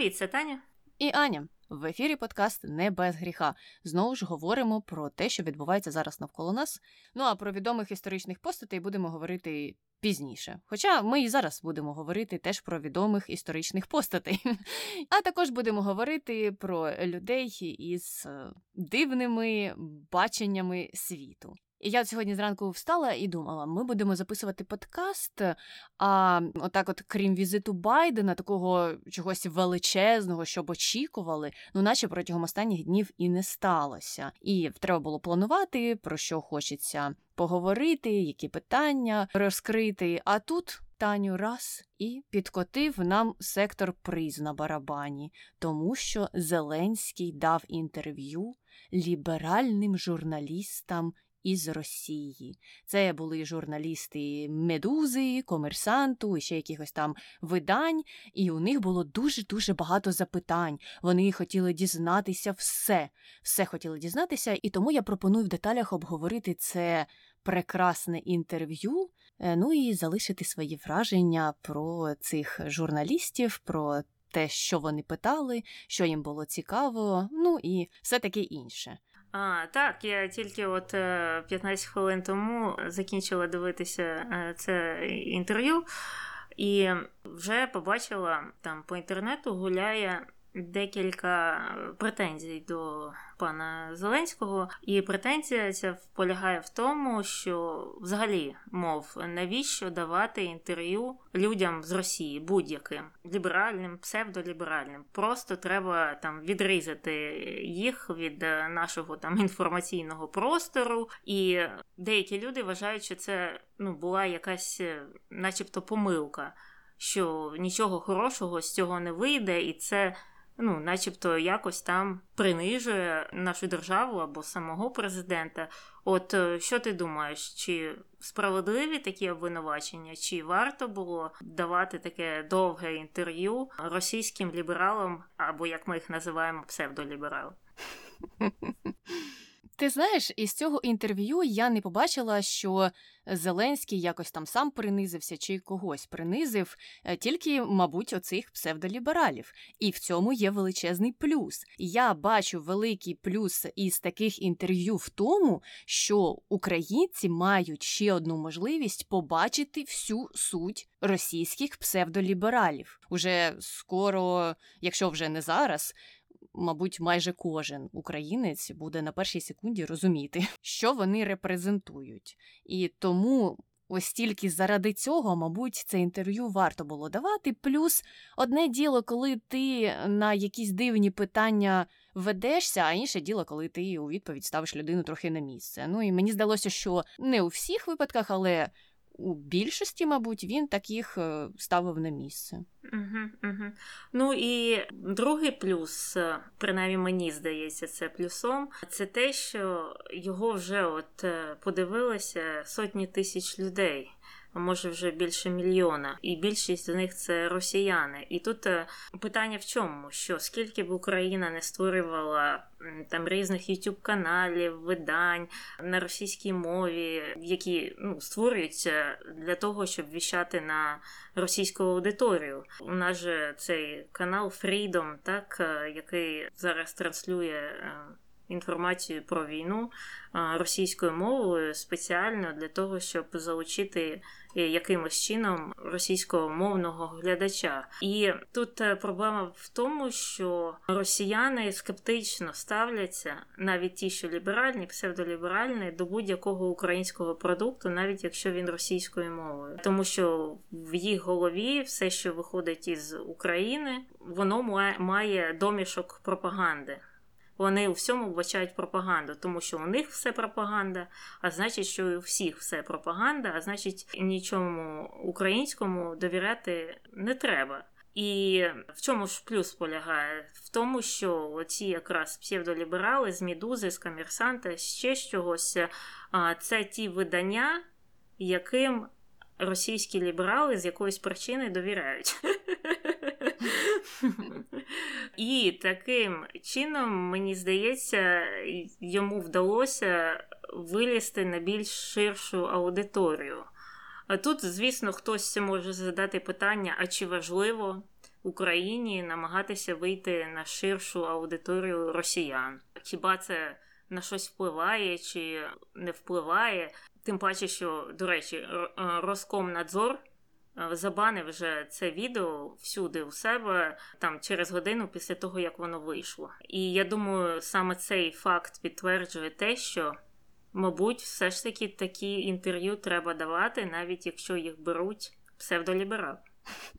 Привіт, це Таня. І Аня. В ефірі подкаст не без гріха. Знову ж говоримо про те, що відбувається зараз навколо нас. Ну а про відомих історичних постатей будемо говорити пізніше. Хоча ми і зараз будемо говорити теж про відомих історичних постатей. А також будемо говорити про людей із е, дивними баченнями світу. І я сьогодні зранку встала і думала, ми будемо записувати подкаст. А отак, от крім візиту Байдена, такого чогось величезного, щоб очікували, ну наче протягом останніх днів і не сталося. І треба було планувати, про що хочеться поговорити, які питання розкрити. А тут. Таню раз і підкотив нам сектор приз на барабані, тому що Зеленський дав інтерв'ю ліберальним журналістам із Росії. Це були журналісти Медузи, комерсанту і ще якихось там видань, і у них було дуже-дуже багато запитань. Вони хотіли дізнатися все, все хотіли дізнатися, і тому я пропоную в деталях обговорити це прекрасне інтерв'ю. Е, ну і залишити свої враження про цих журналістів, про те, що вони питали, що їм було цікаво, ну і все таке інше. А, Так, я тільки от 15 е, хвилин тому закінчила дивитися е, це інтерв'ю, і вже побачила там по інтернету гуляє декілька претензій до пана Зеленського, і претензія ця полягає в тому, що взагалі мов навіщо давати інтерв'ю людям з Росії будь-яким ліберальним, псевдоліберальним. Просто треба там відрізати їх від нашого там інформаційного простору, і деякі люди вважають, що це ну була якась, начебто, помилка. Що нічого хорошого з цього не вийде, і це ну, начебто, якось там принижує нашу державу або самого президента. От е, що ти думаєш, чи справедливі такі обвинувачення, чи варто було давати таке довге інтерв'ю російським лібералам, або як ми їх називаємо, псевдолібералам? Ти знаєш, із цього інтерв'ю я не побачила, що Зеленський якось там сам принизився чи когось принизив, е, тільки, мабуть, оцих псевдолібералів. І в цьому є величезний плюс. Я бачу великий плюс із таких інтерв'ю в тому, що українці мають ще одну можливість побачити всю суть російських псевдолібералів. Уже скоро, якщо вже не зараз мабуть, майже кожен українець буде на першій секунді розуміти, що вони репрезентують. І тому. Ось тільки заради цього, мабуть, це інтерв'ю варто було давати. Плюс одне діло, коли ти на якісь дивні питання ведешся, а інше діло, коли ти у відповідь ставиш людину трохи на місце. Ну і мені здалося, що не у всіх випадках, але у більшості, мабуть, він таких е, ставив на місце. Угу, угу. Ну і другий плюс, е, принаймні мені здається, це плюсом, це те, що його вже от е, подивилися сотні тисяч людей може вже більше мільйона, і більшість з них це росіяни. І тут е, питання в чому? Що скільки б Україна не створювала там різних youtube каналів, видань на російській мові, які ну, створюються для того, щоб віщати на російську аудиторію. У нас же цей канал Freedom, так е, який зараз транслює. Е, інформацію про війну російською мовою спеціально для того, щоб залучити якимось чином російськомовного глядача. І тут е, проблема в тому, що росіяни скептично ставляться, навіть ті, що ліберальні, псевдоліберальні, до будь-якого українського продукту, навіть якщо він російською мовою, тому що в їх голові все, що виходить із України, воно має домішок пропаганди вони у всьому вбачають пропаганду, тому що у них все пропаганда, а значить, що і у всіх все пропаганда, а значить, нічому українському довіряти не треба. І в чому ж плюс полягає? В тому, що оці якраз псевдоліберали з Мідузи, з комерсанта, ще з чогось, це ті видання, яким російські ліберали з якоїсь причини довіряють. І таким чином, мені здається, йому вдалося вилізти на більш ширшу аудиторію. А тут, звісно, хтось може задати питання: а чи важливо Україні намагатися вийти на ширшу аудиторію росіян. Хіба це на щось впливає чи не впливає? Тим паче, що, до речі, е, Роскомнадзор забанив вже це відео всюди у себе там через годину після того, як воно вийшло. І я думаю, саме цей факт підтверджує те, що. Мабуть, все ж таки такі інтерв'ю треба давати, навіть якщо їх беруть псевдоліберали.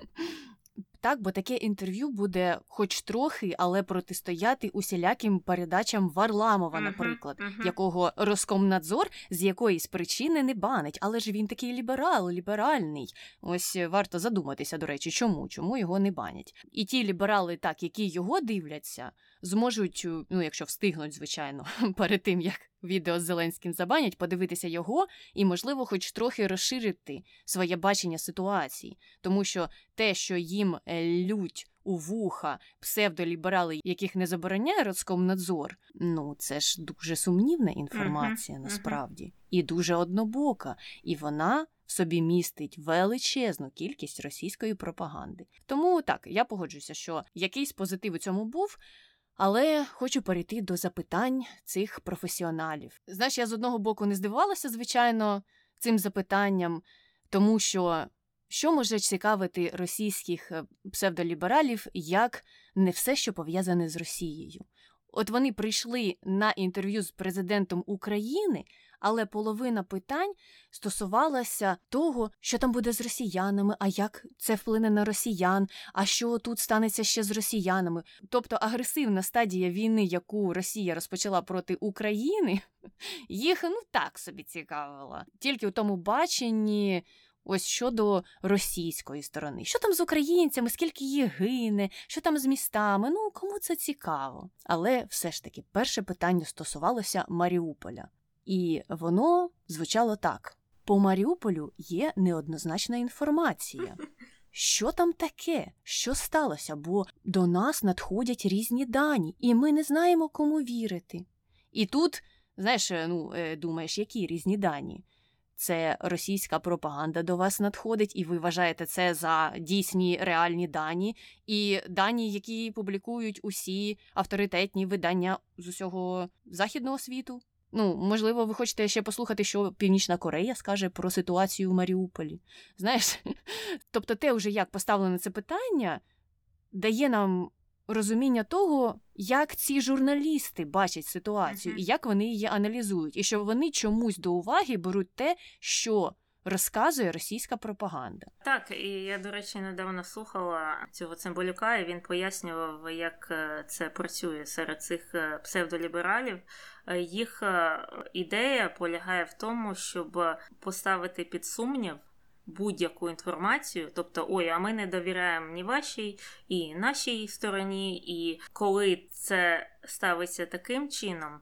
Так, бо таке інтерв'ю буде хоч трохи, але протистояти усіляким передачам Варламова, uh-huh, наприклад, uh-huh. якого Роскомнадзор з якоїсь причини не банить, але ж він такий ліберал, ліберальний. Ось варто задуматися, до речі, чому? Чому його не банять? І ті ліберали, так, які його дивляться, зможуть, ну якщо встигнуть, звичайно, перед тим як відео з Зеленським забанять, подивитися його і, можливо, хоч трохи розширити своє бачення ситуації, тому що те, що їм е, лють у вуха псевдоліберали, яких не забороняє Роскомнадзор, ну це ж дуже сумнівна інформація uh-huh, насправді uh-huh. і дуже однобока, і вона. Собі містить величезну кількість російської пропаганди. Тому так, я погоджуся, що якийсь позитив у цьому був, але хочу перейти до запитань цих професіоналів. Знаєш, я з одного боку не здивувалася, звичайно, цим запитанням, тому що що може цікавити російських е, псевдолібералів як не все, що пов'язане з Росією. От вони прийшли на інтерв'ю з президентом України, але половина питань стосувалася того, що там буде з росіянами, а як це вплине на росіян, а що тут станеться ще з росіянами. Тобто агресивна стадія війни, яку Росія розпочала проти України, їх ну так собі цікавила. Тільки у тому баченні. Ось щодо російської сторони, що там з українцями, скільки їх гине, що там з містами, ну кому це цікаво. Але все ж таки перше питання стосувалося Маріуполя. І воно звучало так: по Маріуполю є неоднозначна інформація. Що там таке? Що сталося? Бо до нас надходять різні дані, і ми не знаємо, кому вірити. І тут, знаєш, е, ну, е, думаєш, які різні дані? Це російська пропаганда до вас надходить, і ви вважаєте це за дійсні реальні дані, і дані, які публікують усі авторитетні видання з усього західного світу. Ну, можливо, ви хочете ще послухати, що Північна Корея скаже про ситуацію в Маріуполі. Знаєш, тобто, те, вже як поставлене це питання, дає нам розуміння того, як ці журналісти бачать ситуацію, і як вони її аналізують, і що вони чомусь до уваги беруть те, що розказує російська пропаганда. Так, і я, до речі, недавно слухала цього цимбалюка, і він пояснював, як е, це працює серед цих е, псевдолібералів. Е, їх ідея полягає в тому, щоб поставити під сумнів. Будь-яку інформацію, тобто, ой, а ми не довіряємо ні вашій і нашій стороні, і коли це ставиться таким чином,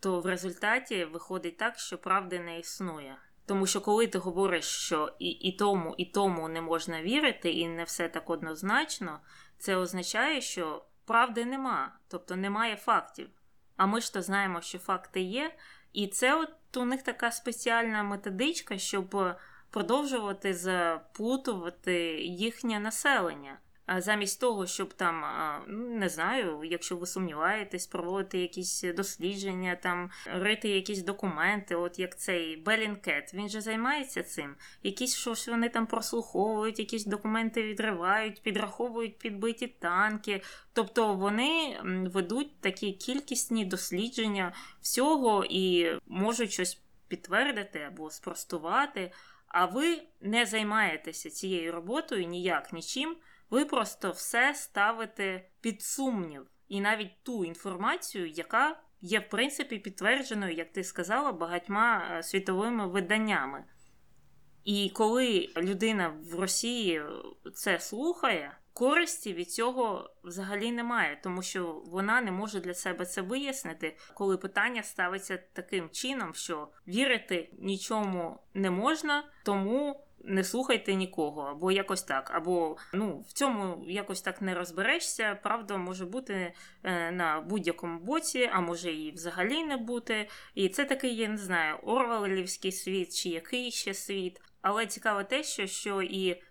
то в результаті виходить так, що правди не існує. Тому що коли ти говориш, що і і тому, і тому не можна вірити, і не все так однозначно, це означає, що правди нема, тобто немає фактів. А ми ж то знаємо, що факти є, і це от у них така спеціальна методичка, щоб продовжувати заплутувати їхнє населення замість того, щоб там, ну, не знаю, якщо ви сумніваєтесь, проводити якісь дослідження, там рити якісь документи, от як цей Белінкет, він же займається цим. Якісь щось вони там прослуховують, якісь документи відривають, підраховують підбиті танки. Тобто вони ведуть такі кількісні дослідження всього і можуть щось підтвердити або спростувати. А ви не займаєтеся цією роботою ніяк нічим. Ви просто все ставите під сумнів. І навіть ту інформацію, яка є, в принципі, підтвердженою, як ти сказала, багатьма е, світовими виданнями. І коли людина в Росії це слухає, користі від цього взагалі немає, тому що вона не може для себе це вияснити, коли питання ставиться таким чином, що вірити нічому не можна, тому не слухайте нікого, або якось так, або ну в цьому якось так не розберешся. Правда може бути е, на будь-якому боці, а може і взагалі не бути. І це такий, я не знаю, Орвелівський світ чи який ще світ. Але цікаво те, що, що і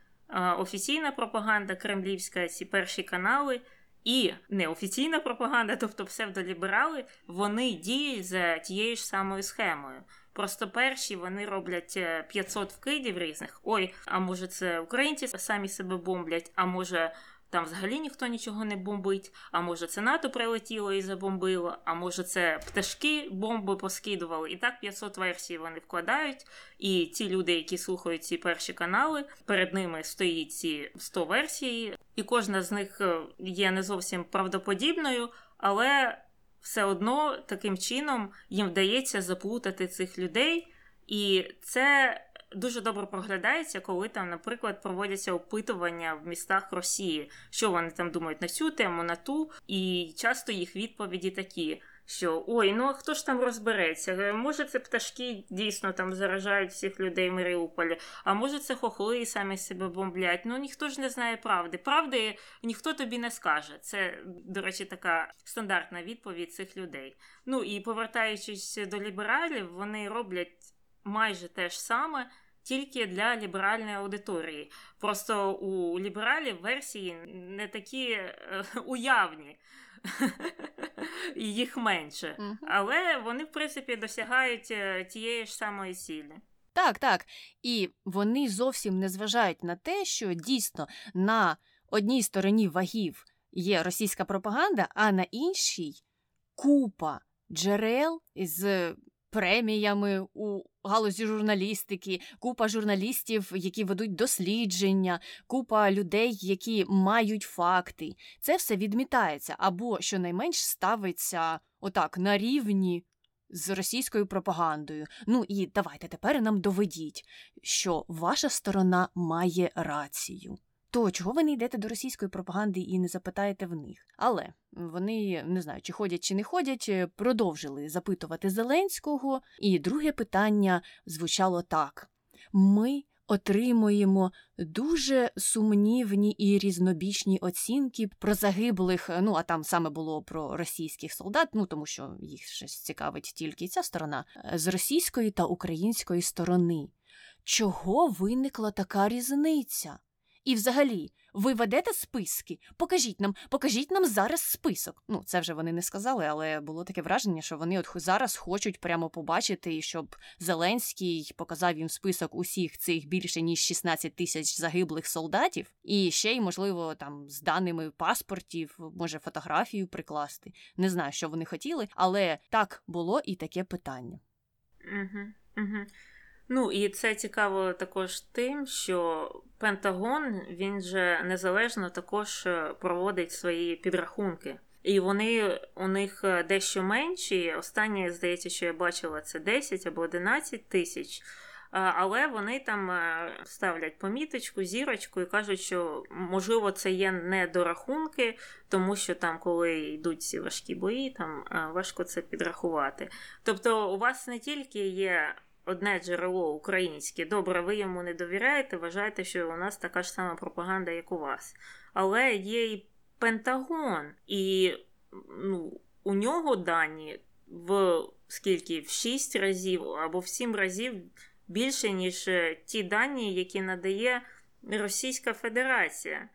офіційна пропаганда кремлівська, ці перші канали. І неофіційна пропаганда, тобто псевдоліберали, вони діють за тією ж самою схемою. Просто перші вони роблять 500 е, вкидів різних. Ой, а може це українці самі себе бомблять, а може там взагалі ніхто нічого не бомбить. А може це НАТО прилетіло і забомбило, а може це пташки бомби поскидували. І так 500 версій вони вкладають. І ті люди, які слухають ці перші канали, перед ними стоїть ці 100 версій, і кожна з них е, є не зовсім правдоподібною, але все одно таким чином їм вдається заплутати цих людей. І це дуже добре проглядається, коли там, наприклад, проводяться опитування в містах Росії, що вони там думають на цю тему, на ту, і часто їх відповіді такі. Що ой, ну а хто ж там розбереться? Може, це пташки дійсно там заражають всіх людей в Маріуполі, а може це хохли і самі себе бомблять. Ну ніхто ж не знає правди. Правди ніхто тобі не скаже. Це, до речі, така стандартна відповідь цих людей. Ну і повертаючись до лібералів, вони роблять майже те ж саме тільки для ліберальної аудиторії. Просто у лібералів версії не такі е, уявні. Їх менше. Uh-huh. Але вони, в принципі, досягають е, тієї ж самої цілі. Так, так. І вони зовсім не зважають на те, що дійсно на одній стороні вагів є російська пропаганда, а на іншій купа джерел з преміями у галузі журналістики, купа журналістів, які ведуть дослідження, купа людей, які мають факти. Це все відмітається або щонайменш ставиться отак на рівні. З російською пропагандою. Ну і давайте тепер нам доведіть, що ваша сторона має рацію то чого ви не йдете до російської пропаганди і не запитаєте в них? Але вони не знаю, чи ходять чи не ходять, е, продовжили запитувати Зеленського. І друге питання звучало так: ми. Отримуємо дуже сумнівні і різнобічні оцінки про загиблих. Ну а там саме було про російських солдат, ну тому що їх щось цікавить тільки ця сторона е, з російської та української сторони. Чого виникла така різниця? І взагалі, ви ведете списки? Покажіть нам, покажіть нам зараз список. Ну, це вже вони не сказали, але було таке враження, що вони от зараз хочуть прямо побачити, щоб Зеленський показав їм список усіх цих більше ніж 16 тисяч загиблих солдатів, і ще й, можливо, там з даними паспортів, може фотографію прикласти. Не знаю, що вони хотіли, але так було і таке питання. Угу, угу. Ну і це цікаво також тим, що Пентагон він же незалежно також е, проводить свої підрахунки. І вони у них е, дещо менші. Останнє, здається, що я бачила, це 10 або 11 тисяч. Але вони там е, ставлять поміточку, зірочку і кажуть, що можливо це є недорахунки, тому що там, коли йдуть ці важкі бої, там важко це підрахувати. Тобто, у вас не тільки є одне джерело українське, добре, ви йому не довіряєте, вважаєте, що у нас така ж сама пропаганда, як у вас. Але є і Пентагон, і ну, у нього дані в скільки? В 6 разів або в 7 разів більше, ніж е, ті дані, які надає Російська Федерація.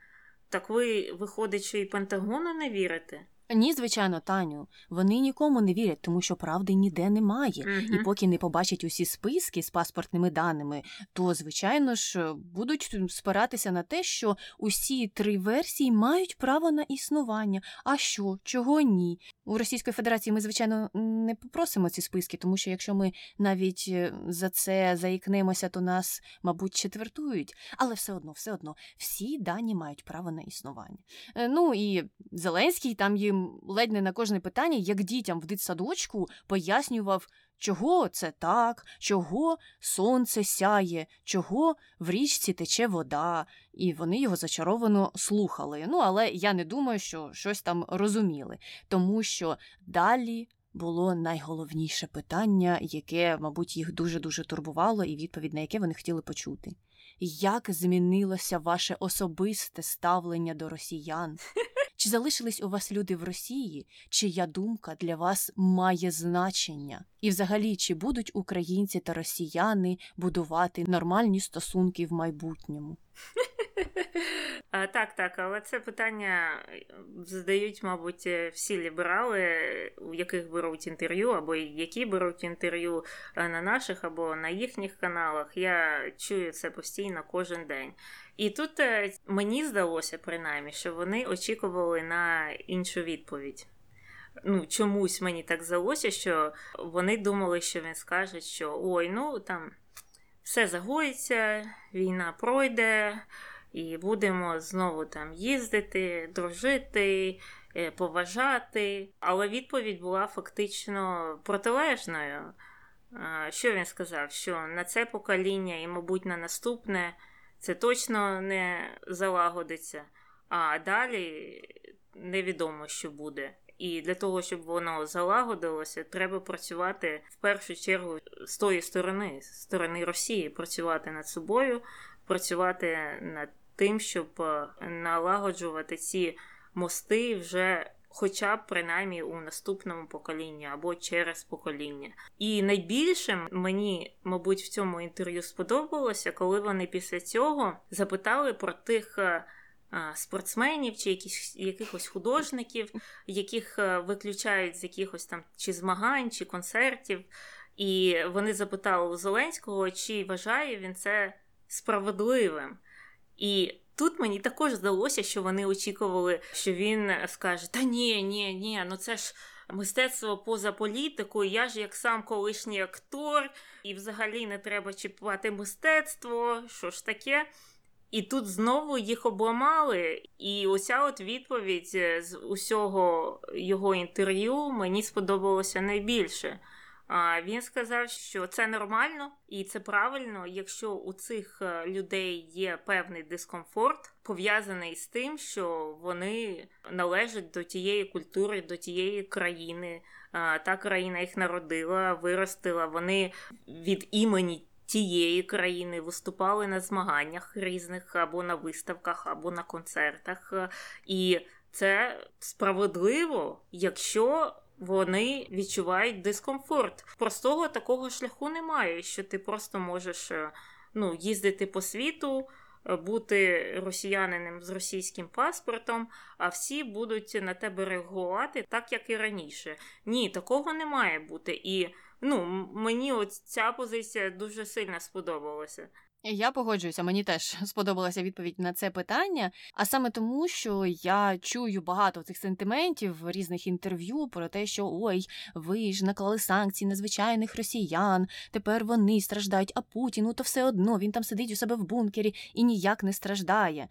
Так ви, виходить, що і Пентагону не вірите? Ні, звичайно, Таню. Вони нікому не вірять, тому що правди ніде немає. Uh-huh. І поки не побачать усі списки з паспортними даними, то звичайно ж будуть спиратися на те, що усі три версії мають право на існування. А що, чого ні? У Російської Федерації ми, звичайно, не попросимо ці списки, тому що якщо ми навіть е, за це заікнемося, то нас, мабуть, четвертують. Але все одно, все одно, всі дані мають право на існування. Е, ну і Зеленський там їм ледь не на кожне питання, як дітям в дитсадочку, пояснював. Чого це так, чого сонце сяє, чого в річці тече вода, і вони його зачаровано слухали. Ну, але я не думаю, що щось там розуміли, тому що далі було найголовніше питання, яке, мабуть, їх дуже-дуже турбувало, і відповідь на яке вони хотіли почути. Як змінилося ваше особисте ставлення до росіян? Чи залишились у вас люди в Росії, чия думка для вас має значення? І, взагалі, чи будуть українці та росіяни будувати нормальні стосунки в майбутньому? Так, так, але це питання задають, мабуть, всі ліберали, у яких беруть інтерв'ю, або які беруть інтерв'ю на наших або на їхніх каналах. Я чую це постійно кожен день. І тут е, мені здалося, принаймні, що вони очікували на іншу відповідь. Ну, чомусь мені так здалося, що вони думали, що він скаже, що ой, ну там все загоїться, війна пройде, і будемо знову там їздити, дружити, е, поважати. Але відповідь була фактично протилежною. Що він сказав? Що на це покоління і, мабуть, на наступне це точно не залагодиться, а далі невідомо, що буде. І для того, щоб воно залагодилося, треба працювати в першу чергу з тої сторони, з сторони Росії, працювати над собою, працювати над тим, щоб е, налагоджувати ці мости вже. Хоча б принаймні у наступному поколінні або через покоління. І найбільше мені, мабуть, в цьому інтерв'ю сподобалося, коли вони після цього запитали про тих е, спортсменів чи якісь, якихось художників, яких е, виключають з якихось там чи змагань, чи концертів. І вони запитали у Зеленського, чи вважає він це справедливим. І тут мені також здалося, що вони очікували, що він скаже: Та ні, ні, ні, ну це ж. Мистецтво поза політикою, я ж як сам колишній актор, і взагалі не треба чіпати мистецтво, що ж таке. І тут знову їх обламали. І оця от відповідь е, з усього його інтерв'ю мені сподобалося найбільше. Він сказав, що це нормально і це правильно, якщо у цих е, людей є певний дискомфорт, пов'язаний з тим, що вони належать до тієї культури, до тієї країни. Та країна їх народила, виростила. Вони від імені тієї країни виступали на змаганнях різних або на виставках, або на концертах. І це справедливо, якщо вони відчувають дискомфорт. Простого такого шляху немає, що ти просто можеш е, ну, їздити по світу. Е, бути росіянином з російським паспортом, а всі будуть на тебе реагувати так, як і раніше. Ні, такого не має бути. І ну, мені от ця позиція дуже сильно сподобалася. Я погоджуюся, мені теж сподобалася відповідь на це питання, а саме тому, що я чую багато цих сентиментів різних інтерв'ю про те, що ой, ви ж наклали санкції на звичайних росіян, тепер вони страждають, а Путін, ну то все одно він там сидить у себе в бункері і ніяк не страждає.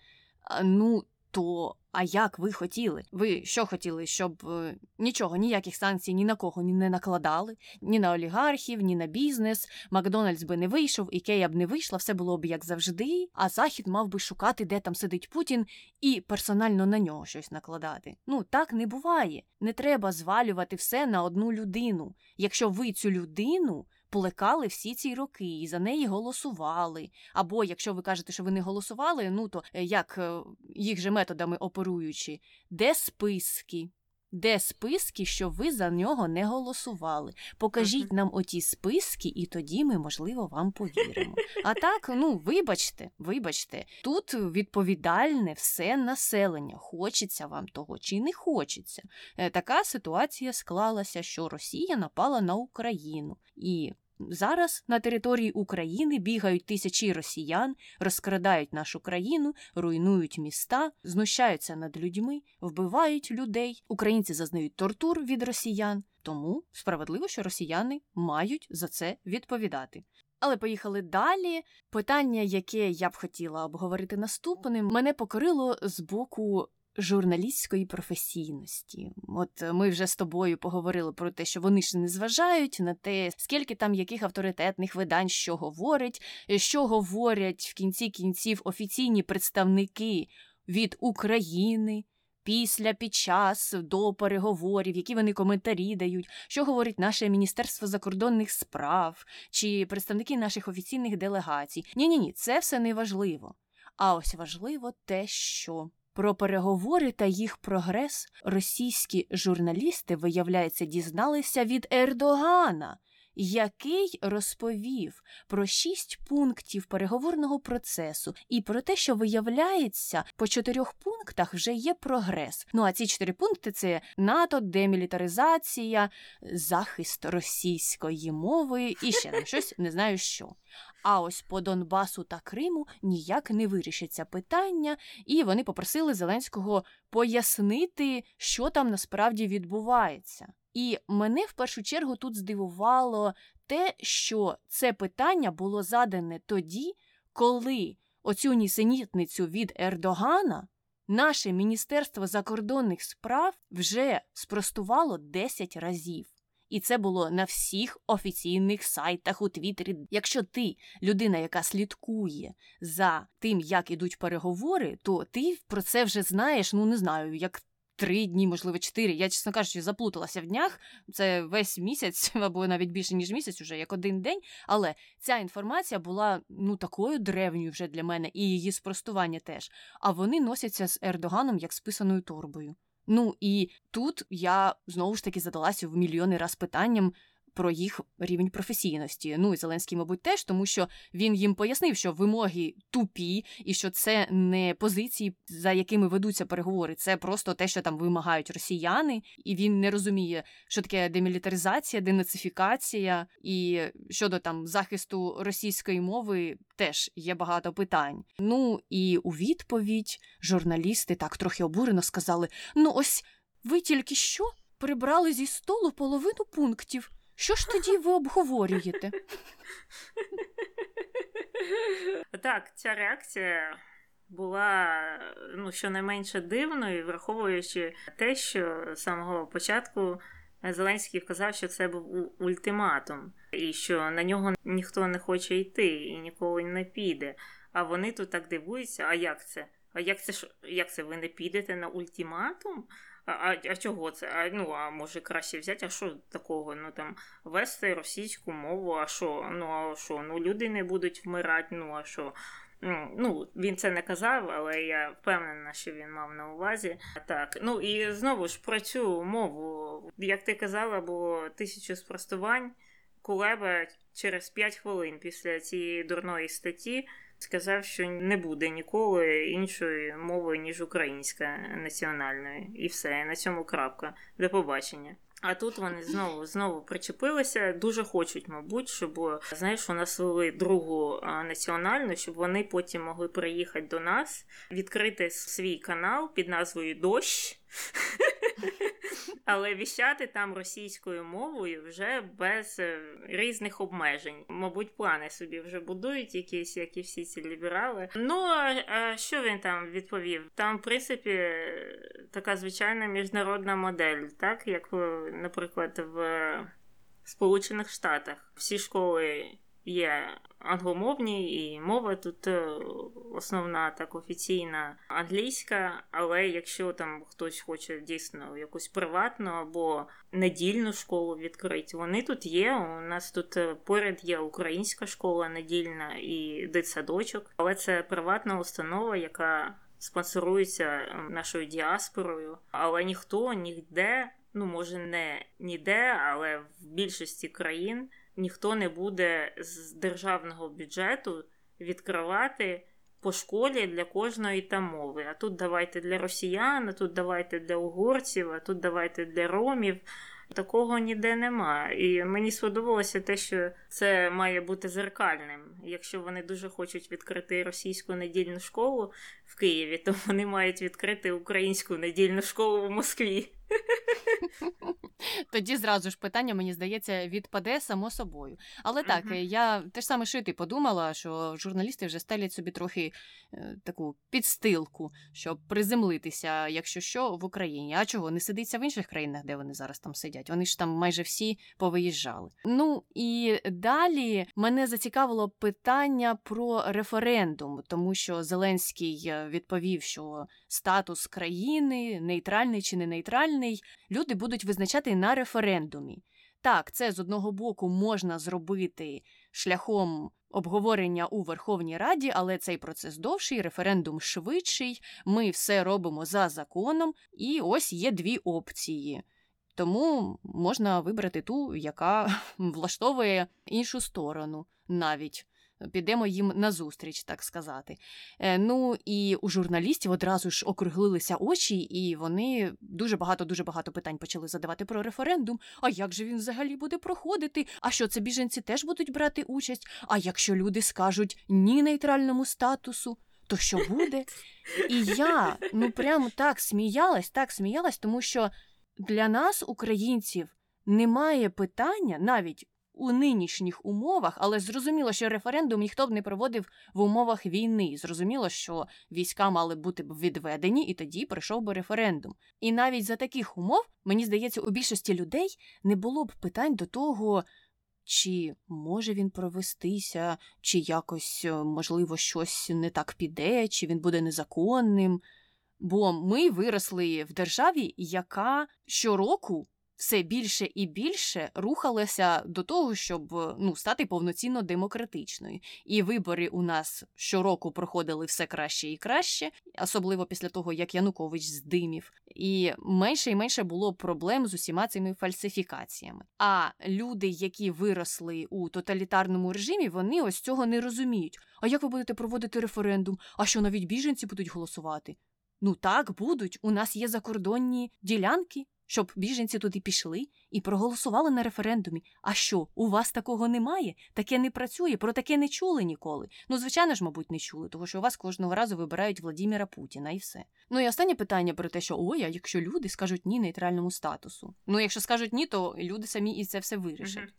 Ну, то а як ви хотіли? Ви що хотіли, щоб е, нічого, ніяких санкцій ні на кого ні не накладали, ні на олігархів, ні на бізнес. Макдональдс би не вийшов, Ікея б не вийшла, все було б як завжди. А захід мав би шукати, де там сидить Путін, і персонально на нього щось накладати. Ну так не буває. Не треба звалювати все на одну людину. Якщо ви цю людину плекали всі ці роки і за неї голосували. Або якщо ви кажете, що ви не голосували, ну то е, як е, їх же методами оперуючи, де списки? Де списки, що ви за нього не голосували? Покажіть нам оті списки, і тоді ми, можливо, вам повіримо. А так, ну вибачте, вибачте, тут відповідальне все населення. Хочеться вам того чи не хочеться. Е, така ситуація склалася, що Росія напала на Україну і. Зараз на території України бігають тисячі росіян, розкрадають нашу країну, руйнують міста, знущаються над людьми, вбивають людей. Українці зазнають тортур від росіян, тому справедливо, що росіяни мають за це відповідати. Але поїхали далі. Питання, яке я б хотіла обговорити наступним, мене покорило з боку журналістської професійності. От ми вже з тобою поговорили про те, що вони ж не зважають на те, скільки там яких авторитетних видань що говорять, що говорять в кінці кінців офіційні представники від України. Після, під час, до переговорів, які вони коментарі дають, що говорить наше Міністерство закордонних справ чи представники наших офіційних делегацій. Ні, ні, ні, це все не важливо. А ось важливо те, що про переговори та їх прогрес російські журналісти, виявляється, дізналися від Ердогана. Який розповів про шість пунктів переговорного процесу і про те, що виявляється, по чотирьох пунктах вже є прогрес. Ну а ці чотири пункти це НАТО, демілітаризація, захист російської мови і ще там щось не знаю що. А ось по Донбасу та Криму ніяк не вирішиться питання, і вони попросили Зеленського пояснити, що там насправді відбувається. І мене в першу чергу тут здивувало те, що це питання було задане тоді, коли оцю нісенітницю від Ердогана наше Міністерство закордонних справ вже спростувало 10 разів. І це було на всіх офіційних сайтах у Твіттері. Якщо ти людина, яка слідкує за тим, як ідуть переговори, то ти про це вже знаєш, ну не знаю, як три дні, можливо, чотири. Я, чесно кажучи, заплуталася в днях. Це весь місяць, або навіть більше ніж місяць, уже як один день. Але ця інформація була ну такою древньою вже для мене, і її спростування теж. А вони носяться з Ердоганом як з писаною торбою. Ну і тут я знову ж таки задалася в мільйони раз питанням, про їх рівень професійності. Ну і Зеленський, мабуть, теж, тому що він їм пояснив, що вимоги тупі, і що це не позиції, за якими ведуться переговори, це просто те, що там вимагають росіяни, і він не розуміє, що таке демілітаризація, денацифікація, і щодо там захисту російської мови теж є багато питань. Ну і у відповідь журналісти так трохи обурено сказали: ну ось ви тільки що прибрали зі столу половину пунктів. Що ж тоді ви обговорюєте? Так, ця реакція була ну, щонайменше дивною, враховуючи те, що з самого початку Зеленський вказав, що це був ультиматум, і що на нього ніхто не хоче йти і ніколи не піде. А вони тут так дивуються, а як це? А як це як це ви не підете на ультиматум? А а чого це? А ну а може краще взяти, а що такого? Ну там вести російську мову, а що? Ну а що? Ну люди не будуть вмирати, ну а що? Ну, він це не казав, але я впевнена, що він мав на увазі. Так, ну і знову ж про цю мову, як ти казала, було тисячу спростувань. Кулеба через 5 хвилин після цієї дурної статті сказав, що не буде ніколи іншої мови, ніж українська національної. І все, на цьому крапка. До побачення. А тут вони знову знову причепилися. Дуже хочуть, мабуть, щоб знаєш, у нас вели другу національну, щоб вони потім могли приїхати до нас, відкрити свій канал під назвою Дощ. Але віщати там російською мовою вже без е, різних обмежень. Мабуть, плани собі вже будують якісь, як і всі ці ліберали. Ну а що він там відповів? Там, в принципі, така звичайна міжнародна модель, так як, наприклад, в Сполучених Штатах всі школи є англомовні, і мова тут е, основна так офіційна англійська. Але якщо там хтось хоче дійсно якусь приватну або недільну школу відкрити, вони тут є. У нас тут е, поряд є українська школа недільна і дитсадочок, але це приватна установа, яка спонсорується ем, нашою діаспорою, але ніхто ніде. Ну, може, не ніде, але в більшості країн ніхто не буде з державного бюджету відкривати по школі для кожної там мови. А тут давайте для росіян, а тут давайте для угорців, а тут давайте для ромів. Такого ніде нема. І мені сподобалося те, що це має бути зеркальним. Якщо вони дуже хочуть відкрити російську недільну школу в Києві, то вони мають відкрити українську недільну школу в Москві. Тоді зразу ж питання, мені здається, відпаде само собою. Але так, uh-huh. я теж саме шити подумала, що журналісти вже стелять собі трохи е, таку підстилку, щоб приземлитися, якщо що, в Україні. А чого не сидиться в інших країнах, де вони зараз там сидять? Вони ж там майже всі повиїжджали. Ну і далі мене зацікавило питання про референдум, тому що Зеленський е, відповів, що статус країни нейтральний чи не нейтральний, люди будуть визначати на референдумі. Так, це з одного боку можна зробити шляхом обговорення у Верховній Раді, але цей процес довший, референдум швидший. Ми все робимо за законом, і ось є дві опції. Тому можна вибрати ту, яка влаштовує іншу сторону навіть підемо їм назустріч, так сказати. Е, ну і у журналістів одразу ж округлилися очі, і вони дуже багато, дуже багато питань почали задавати про референдум. А як же він взагалі буде проходити? А що це біженці теж будуть брати участь? А якщо люди скажуть ні нейтральному статусу? То що буде? І я ну прямо так сміялась, так сміялась, тому що для нас, українців, немає питання навіть у нинішніх умовах, але зрозуміло, що референдум ніхто б не проводив в умовах війни. Зрозуміло, що війська мали бути б відведені, і тоді прийшов би референдум. І навіть за таких умов, мені здається, у більшості людей не було б питань до того. Чи може він провестися, чи якось, е, можливо, щось не так піде, чи він буде незаконним. Бо ми виросли в державі, яка щороку все більше і більше рухалася до того, щоб ну, стати повноцінно демократичною. І вибори у нас щороку проходили все краще і краще, особливо після того, як Янукович здимів. І менше і менше було проблем з усіма цими фальсифікаціями. А люди, які виросли у тоталітарному режимі, вони ось цього не розуміють. А як ви будете проводити референдум? А що навіть біженці будуть голосувати? Ну так будуть. У нас є закордонні ділянки щоб біженці туди пішли і проголосували на референдумі. А що, у вас такого немає? Таке не працює, про таке не чули ніколи. Ну, звичайно ж, мабуть, не чули, тому що у вас кожного разу вибирають Владіміра Путіна і все. Ну і останнє питання про те, що ой, а якщо люди скажуть ні нейтральному статусу. Ну, якщо скажуть ні, то люди самі і це все вирішать.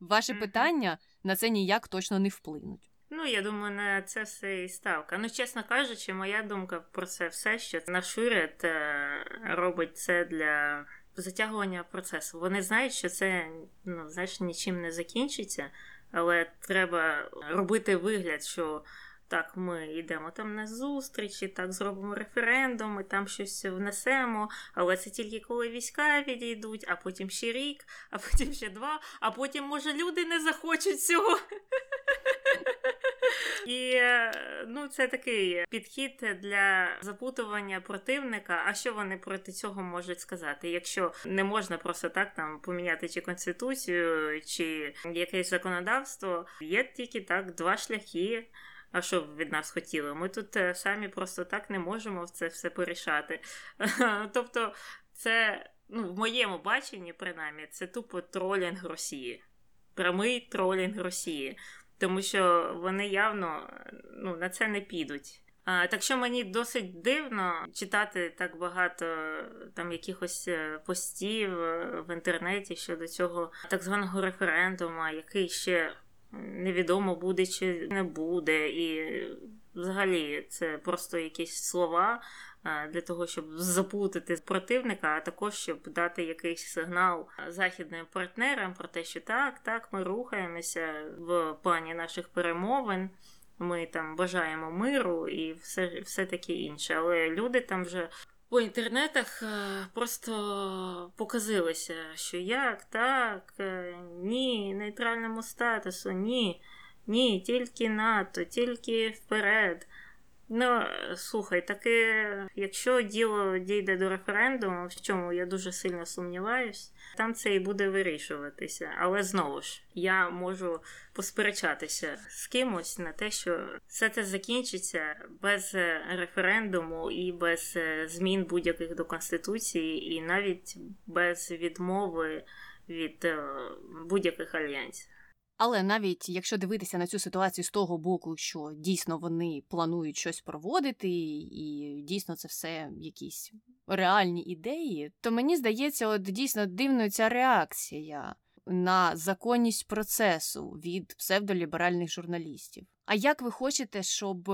Ваше uh-huh. питання на це ніяк точно не вплинуть. Ну, я думаю, на це все і ставка. Ну, чесно кажучи, моя думка про це все, що наш уряд е, робить це для затягування процесу. Вони знають, що це ну, знаєш, нічим не закінчиться, але треба робити вигляд, що. Так, ми йдемо там на зустрічі, так зробимо референдум, і там щось внесемо, але це тільки коли війська відійдуть, а потім ще рік, а потім ще два, а потім, може, люди не захочуть цього. І е, ну, це такий підхід для запутування противника. А що вони проти цього можуть сказати? Якщо не можна просто так там поміняти чи конституцію, чи якесь законодавство, є тільки так два шляхи. А що б від нас хотіли? Ми тут е, самі просто так не можемо це все порішати. Тобто, це ну, в моєму баченні, принаймні, це тупо тролінг Росії, прямий тролінг Росії тому що вони явно ну, на це не підуть. А, Так що мені досить дивно читати так багато там якихось е, постів е, в інтернеті щодо цього так званого референдуму, який ще невідомо буде чи не буде, і взагалі це просто якісь слова для того, щоб запутати противника, а також щоб дати якийсь сигнал західним партнерам про те, що так, так, ми рухаємося в плані наших перемовин. Ми там бажаємо миру і все все таке інше. Але люди там вже по інтернетах просто показилися, що як, так, е, ні, нейтральному статусу, ні, ні, тільки НАТО, тільки вперед. Ну, слухай, таке, якщо діло дійде до референдуму, в чому я дуже сильно сумніваюсь, там це і буде вирішуватися. Але знову ж я можу посперечатися з кимось на те, що все це закінчиться без референдуму і без змін будь-яких до конституції, і навіть без відмови від е, будь-яких альянсів. Але навіть якщо дивитися на цю ситуацію з того боку, що дійсно вони планують щось проводити, і дійсно це все якісь реальні ідеї, то мені здається, от дійсно дивною ця реакція на законність процесу від псевдоліберальних журналістів. А як ви хочете, щоб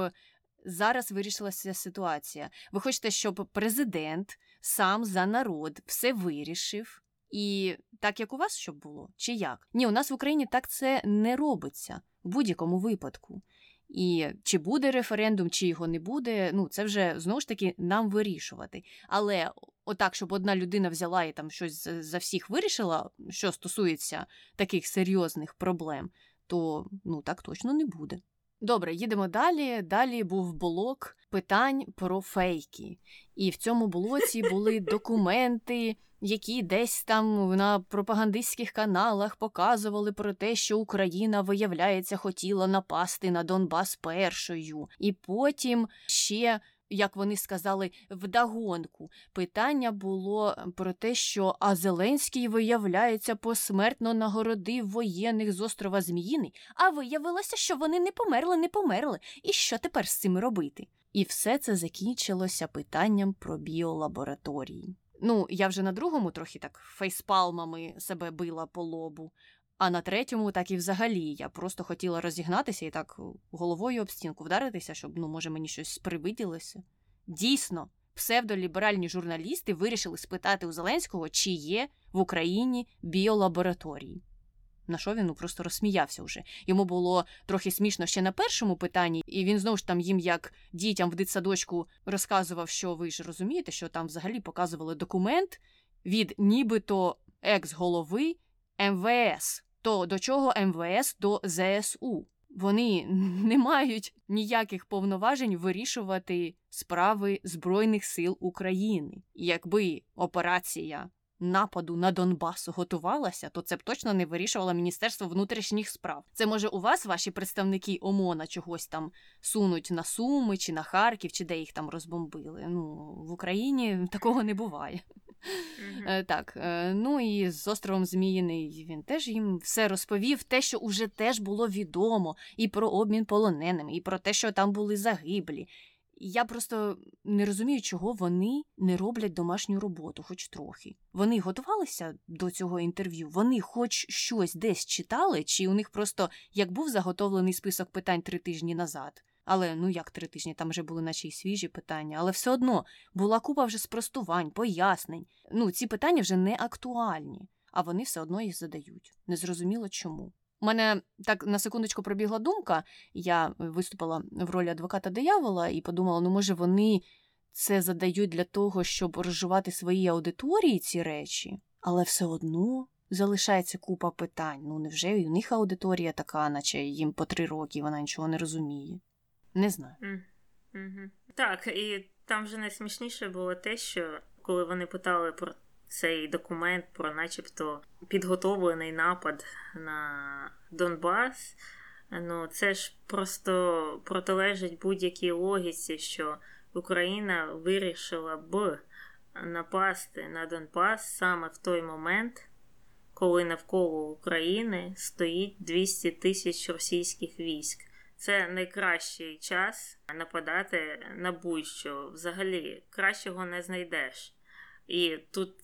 зараз вирішилася ситуація? Ви хочете, щоб президент сам за народ все вирішив? І так як у вас щоб було, чи як? Ні, у нас в Україні так це не робиться в будь-якому випадку. І чи буде референдум, чи його не буде, ну це вже знову ж таки нам вирішувати. Але отак, щоб одна людина взяла і там щось за всіх вирішила, що стосується таких серйозних проблем, то ну так точно не буде. Добре, їдемо далі. Далі був блок питань про фейки. І в цьому блоці були документи, які десь там на пропагандистських каналах показували про те, що Україна, виявляється, хотіла напасти на Донбас першою. І потім ще. Як вони сказали, вдагонку питання було про те, що а Зеленський, виявляється, посмертно нагородив воєнних з острова Зміїний, а виявилося, що вони не померли, не померли. І що тепер з цим робити? І все це закінчилося питанням про біолабораторії. Ну, я вже на другому трохи так фейспалмами себе била по лобу, а на третьому, так і взагалі, я просто хотіла розігнатися і так головою об стінку вдаритися, щоб, ну, може, мені щось привиділося. Дійсно, псевдоліберальні журналісти вирішили спитати у Зеленського, чи є в Україні біолабораторії. На що він ну, просто розсміявся вже. Йому було трохи смішно ще на першому питанні, і він знову ж там їм, як дітям в дитсадочку, розказував, що ви ж розумієте, що там взагалі показували документ від нібито екс-голови МВС. То до чого МВС до ЗСУ? Вони не мають ніяких повноважень вирішувати справи Збройних сил України. Якби операція нападу на Донбас готувалася, то це б точно не вирішувало Міністерство внутрішніх справ. Це може у вас ваші представники ОМОНа чогось там сунуть на Суми чи на Харків, чи де їх там розбомбили. Ну в Україні такого не буває. Mm-hmm. Так, е, ну і з островом Зміїний він теж їм все розповів, те, що уже теж було відомо, і про обмін полоненими, і про те, що там були загиблі. Я просто не розумію, чого вони не роблять домашню роботу, хоч трохи. Вони готувалися до цього інтерв'ю, вони хоч щось десь читали, чи у них просто як був заготовлений список питань три тижні назад. Але ну як три тижні, там вже були наче й свіжі питання, але все одно була купа вже спростувань, пояснень. Ну, ці питання вже не актуальні, а вони все одно їх задають. Незрозуміло чому. У мене так на секундочку пробігла думка. Я виступила в ролі адвоката диявола і подумала: ну, може, вони це задають для того, щоб розживати свої аудиторії ці речі, але все одно залишається купа питань. Ну, невже у них аудиторія така, наче їм по три роки вона нічого не розуміє? Не знаю. Так, і там вже найсмішніше було те, що коли вони питали про цей документ про, начебто, підготовлений напад на Донбас. Ну, це ж просто протилежить будь-якій логіці, що Україна вирішила б напасти на Донбас саме в той момент, коли навколо України стоїть 200 тисяч російських військ. Це найкращий час нападати на будь-що. Взагалі кращого не знайдеш. І тут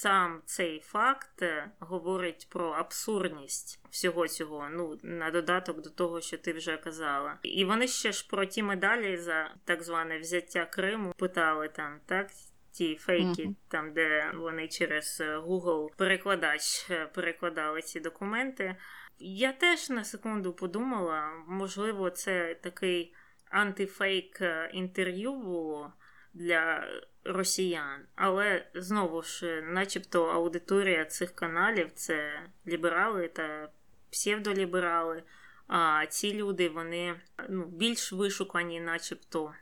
сам цей факт е, говорить про абсурдність всього цього, ну на додаток до того, що ти вже казала. І вони ще ж про ті медалі за так зване взяття Криму питали там, так. Ті фейки, mm-hmm. там, де вони через е, Google перекладач е, перекладали ці документи. Я теж на секунду подумала, можливо, це такий антифейк інтерв'ю було для росіян. Але знову ж, начебто, аудиторія цих каналів це ліберали та псевдоліберали. А ці люди вони ну, більш вишукані, начебто,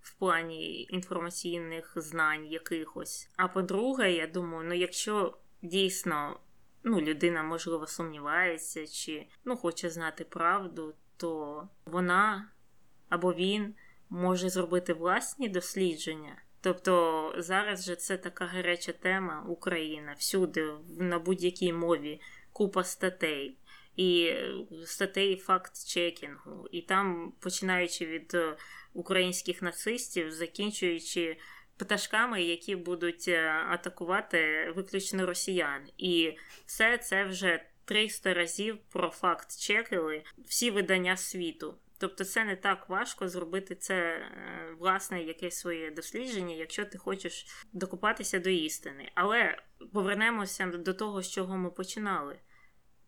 в плані інформаційних знань якихось. А по-друге, я думаю, ну якщо дійсно ну, людина, можливо, сумнівається чи ну, хоче знати правду, то вона або він може зробити власні дослідження. Тобто зараз же це така гаряча тема Україна всюди, на будь-якій мові, купа статей. І е, статей факт-чекінгу, і там, починаючи від е, українських нацистів, закінчуючи пташками, які будуть е, атакувати виключно росіян. І все це вже 300 разів про факт чекили всі видання світу. Тобто це не так важко зробити це е, власне якесь своє дослідження, якщо ти хочеш докупатися до істини. Але повернемося до того, з чого ми починали.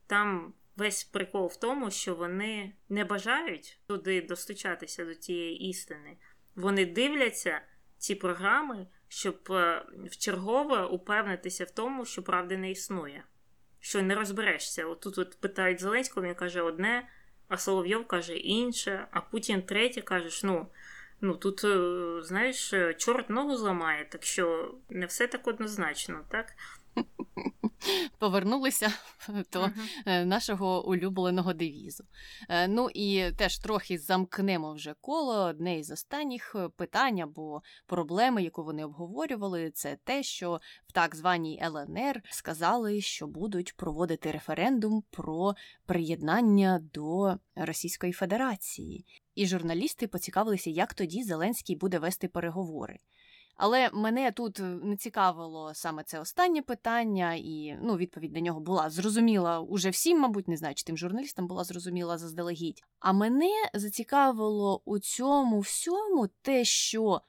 Там весь прикол в тому, що вони не бажають туди достучатися до тієї істини. Вони дивляться ці програми, щоб е, вчергове упевнитися в тому, що правди не існує. Що не розберешся. Отут от питають Зеленського, він каже одне а Соловйов каже інше, а Путін третє кажеш, ну. Ну тут, е, знаєш, е, чорт ногу зламає, так що не все так однозначно, так? Повернулися до uh-huh. нашого улюбленого девізу. Ну і теж трохи замкнемо вже коло. Одне із останніх питань або проблеми, яку вони обговорювали, це те, що в так званій ЛНР сказали, що будуть проводити референдум про приєднання до Російської Федерації. І журналісти поцікавилися, як тоді Зеленський буде вести переговори. Але мене тут е, не цікавило саме це останнє питання, і ну, відповідь на нього була зрозуміла уже всім, мабуть, не знаю, чи тим журналістам була зрозуміла заздалегідь. А мене зацікавило у цьому всьому те, що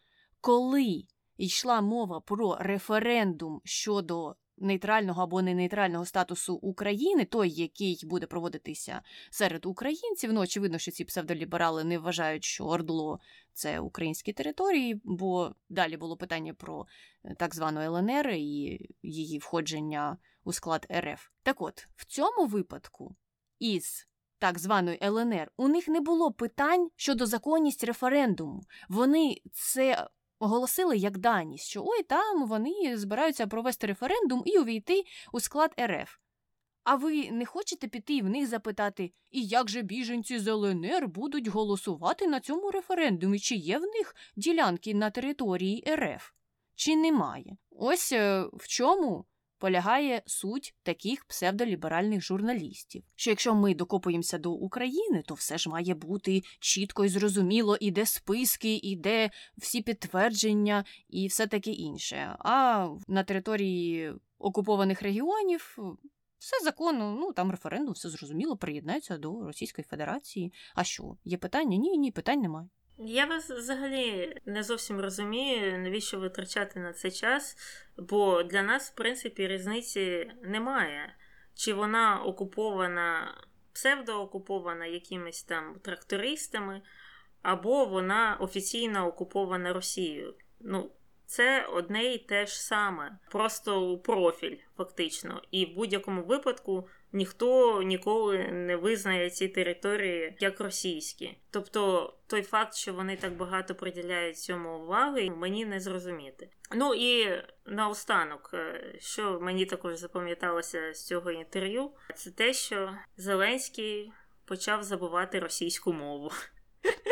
коли йшла мова про референдум щодо нейтрального або не нейтрального статусу України, той, який буде проводитися серед українців. Ну, очевидно, що ці псевдоліберали не вважають, що Ордло це українські території, бо далі було питання про е, так звану ЛНР і її входження у склад РФ. Так от, в цьому випадку із так званої ЛНР у них не було питань щодо законність референдуму. Вони це оголосили як даність, що ой там вони збираються провести референдум і увійти у склад РФ. А ви не хочете піти в них запитати, і як же біженці з ЛНР будуть голосувати на цьому референдумі, чи є в них ділянки на території РФ? Чи немає? Ось е, в чому полягає суть таких псевдоліберальних журналістів. Що якщо ми докопуємося до України, то все ж має бути чітко і зрозуміло, і де списки, і де всі підтвердження, і все таке інше. А на території окупованих регіонів. Все законно, ну там референдум, все зрозуміло, приєднаються до Російської Федерації. А що? Є питання? Ні, ні, питань немає. Я вас взагалі не зовсім розумію, навіщо витрачати на це час, бо для нас, в принципі, різниці немає. Чи вона окупована, псевдоокупована якимись там трактористами, або вона офіційно окупована Росією. Ну, це одне і те ж саме, просто профіль, фактично. І в будь-якому випадку ніхто ніколи не визнає ці території як російські. Тобто той факт, що вони так багато приділяють цьому уваги, мені не зрозуміти. Ну і наостанок, е, що мені також запам'яталося з цього інтерв'ю, це те, що Зеленський почав забувати російську мову.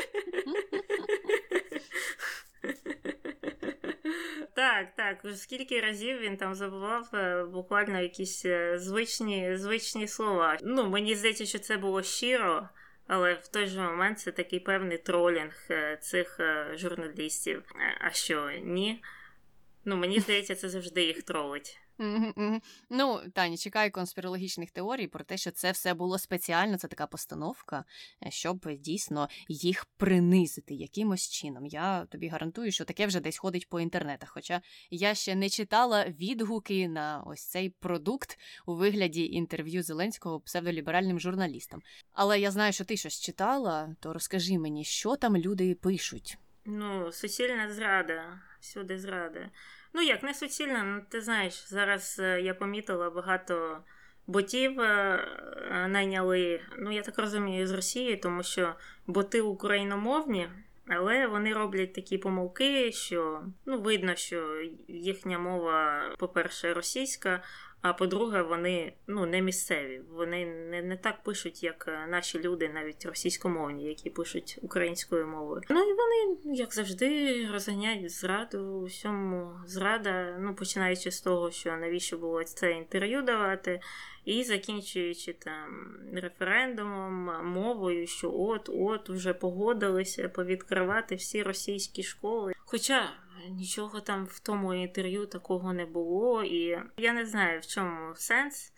Так, так. Скільки разів він там забував е, буквально якісь е, звичні звичні слова. Ну, мені здається, що це було щиро, але в той же момент це такий певний тролінг е, цих журналістів. А що, ні? Ну, мені здається, це завжди їх тролить. Ну, Тані, чекаю конспірологічних теорій про те, що це все було спеціально, це така постановка, е, щоб дійсно їх принизити якимось чином. Я тобі гарантую, що таке вже десь ходить по інтернетах. Хоча я ще не читала відгуки на ось цей продукт у вигляді інтерв'ю Зеленського псевдоліберальним журналістам. Але я знаю, що ти щось читала, то розкажи мені, що там люди пишуть. Ну, суцільна зрада, всюди зрада. Ну як не суцільно, ну ти знаєш, зараз е, я помітила багато ботів е, найняли. Ну я так розумію, з Росії, тому що боти україномовні. Але вони роблять такі помилки, що ну видно, що їхня мова, по-перше, російська, а по-друге, вони ну не місцеві. Вони не не так пишуть, як е, наші люди, навіть російськомовні, які пишуть українською мовою. Ну і вони, як завжди, розганяють зраду всьому зрада. Ну починаючи з того, що навіщо було це інтерв'ю давати, і закінчуючи там референдумом, мовою, що от от вже погодилися повідкривати всі російські школи. Хоча нічого там в тому інтерв'ю такого не було, і я не знаю, в чому сенс.